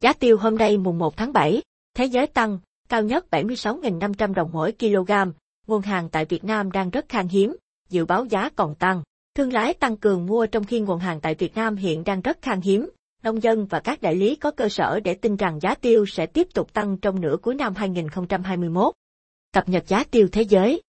Giá tiêu hôm nay mùng 1 tháng 7, thế giới tăng, cao nhất 76.500 đồng mỗi kg, nguồn hàng tại Việt Nam đang rất khan hiếm, dự báo giá còn tăng. Thương lái tăng cường mua trong khi nguồn hàng tại Việt Nam hiện đang rất khan hiếm, nông dân và các đại lý có cơ sở để tin rằng giá tiêu sẽ tiếp tục tăng trong nửa cuối năm 2021. Cập nhật giá tiêu thế giới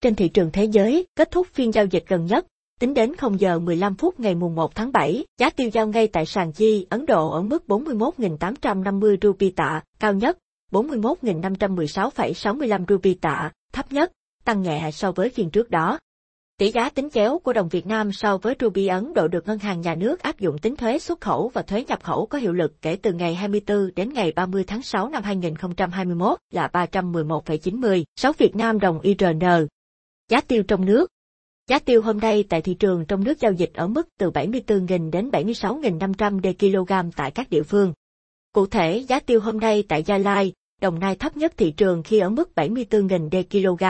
Trên thị trường thế giới, kết thúc phiên giao dịch gần nhất, tính đến 0 giờ 15 phút ngày mùng 1 tháng 7, giá tiêu giao ngay tại sàn Chi, Ấn Độ ở mức 41.850 rupee tạ, cao nhất, 41.516,65 rupee tạ, thấp nhất, tăng nhẹ so với phiên trước đó. Tỷ giá tính chéo của đồng Việt Nam so với rupee Ấn Độ được Ngân hàng Nhà nước áp dụng tính thuế xuất khẩu và thuế nhập khẩu có hiệu lực kể từ ngày 24 đến ngày 30 tháng 6 năm 2021 là 311,90, 6 Việt Nam đồng IRN. Giá tiêu trong nước Giá tiêu hôm nay tại thị trường trong nước giao dịch ở mức từ 74.000 đến 76.500 đề kg tại các địa phương. Cụ thể, giá tiêu hôm nay tại Gia Lai, Đồng Nai thấp nhất thị trường khi ở mức 74.000 đề kg.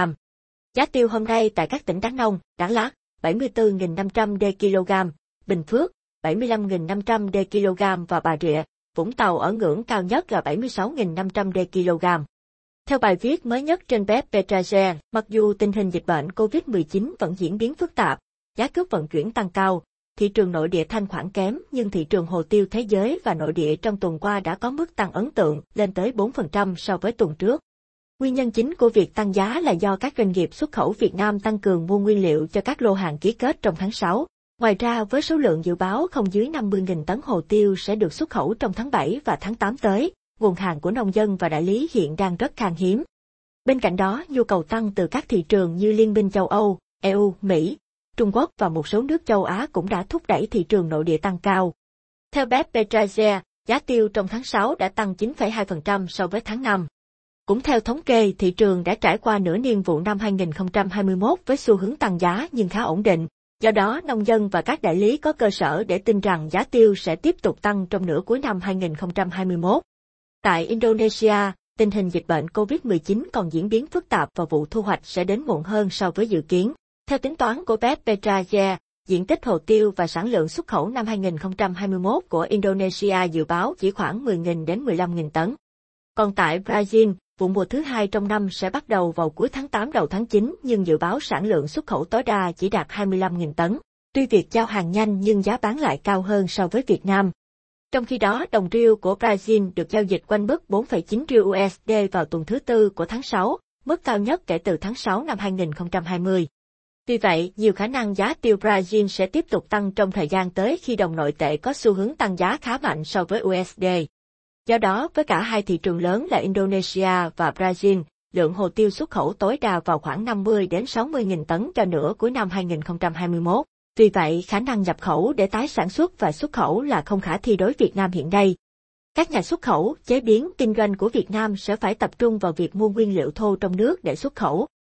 Giá tiêu hôm nay tại các tỉnh Đắk Nông, Đắk Lắk, 74.500 đề kg, Bình Phước, 75.500 đề kg và Bà Rịa, Vũng Tàu ở ngưỡng cao nhất là 76.500 đề kg. Theo bài viết mới nhất trên web Petragen, mặc dù tình hình dịch bệnh COVID-19 vẫn diễn biến phức tạp, giá cước vận chuyển tăng cao, thị trường nội địa thanh khoản kém nhưng thị trường hồ tiêu thế giới và nội địa trong tuần qua đã có mức tăng ấn tượng lên tới 4% so với tuần trước. Nguyên nhân chính của việc tăng giá là do các doanh nghiệp xuất khẩu Việt Nam tăng cường mua nguyên liệu cho các lô hàng ký kết trong tháng 6. Ngoài ra với số lượng dự báo không dưới 50.000 tấn hồ tiêu sẽ được xuất khẩu trong tháng 7 và tháng 8 tới, nguồn hàng của nông dân và đại lý hiện đang rất khan hiếm. Bên cạnh đó, nhu cầu tăng từ các thị trường như Liên minh châu Âu, EU, Mỹ, Trung Quốc và một số nước châu Á cũng đã thúc đẩy thị trường nội địa tăng cao. Theo Beth Petrasia, giá tiêu trong tháng 6 đã tăng 9,2% so với tháng 5. Cũng theo thống kê, thị trường đã trải qua nửa niên vụ năm 2021 với xu hướng tăng giá nhưng khá ổn định. Do đó, nông dân và các đại lý có cơ sở để tin rằng giá tiêu sẽ tiếp tục tăng trong nửa cuối năm 2021. Tại Indonesia, tình hình dịch bệnh COVID-19 còn diễn biến phức tạp và vụ thu hoạch sẽ đến muộn hơn so với dự kiến. Theo tính toán của Beth Petraje, diện tích hồ tiêu và sản lượng xuất khẩu năm 2021 của Indonesia dự báo chỉ khoảng 10.000 đến 15.000 tấn. Còn tại Brazil, vụ mùa thứ hai trong năm sẽ bắt đầu vào cuối tháng 8 đầu tháng 9 nhưng dự báo sản lượng xuất khẩu tối đa chỉ đạt 25.000 tấn. Tuy việc giao hàng nhanh nhưng giá bán lại cao hơn so với Việt Nam. Trong khi đó, đồng riêu của Brazil được giao dịch quanh mức 4,9 triệu USD vào tuần thứ tư của tháng 6, mức cao nhất kể từ tháng 6 năm 2020. Tuy vậy, nhiều khả năng giá tiêu Brazil sẽ tiếp tục tăng trong thời gian tới khi đồng nội tệ có xu hướng tăng giá khá mạnh so với USD. Do đó, với cả hai thị trường lớn là Indonesia và Brazil, lượng hồ tiêu xuất khẩu tối đa vào khoảng 50 đến 60 nghìn tấn cho nửa cuối năm 2021 tuy vậy, khả năng nhập khẩu để tái sản xuất và xuất khẩu là không khả thi đối Việt Nam hiện nay. Các nhà xuất khẩu, chế biến, kinh doanh của Việt Nam sẽ phải tập trung vào việc mua nguyên liệu thô trong nước để xuất khẩu,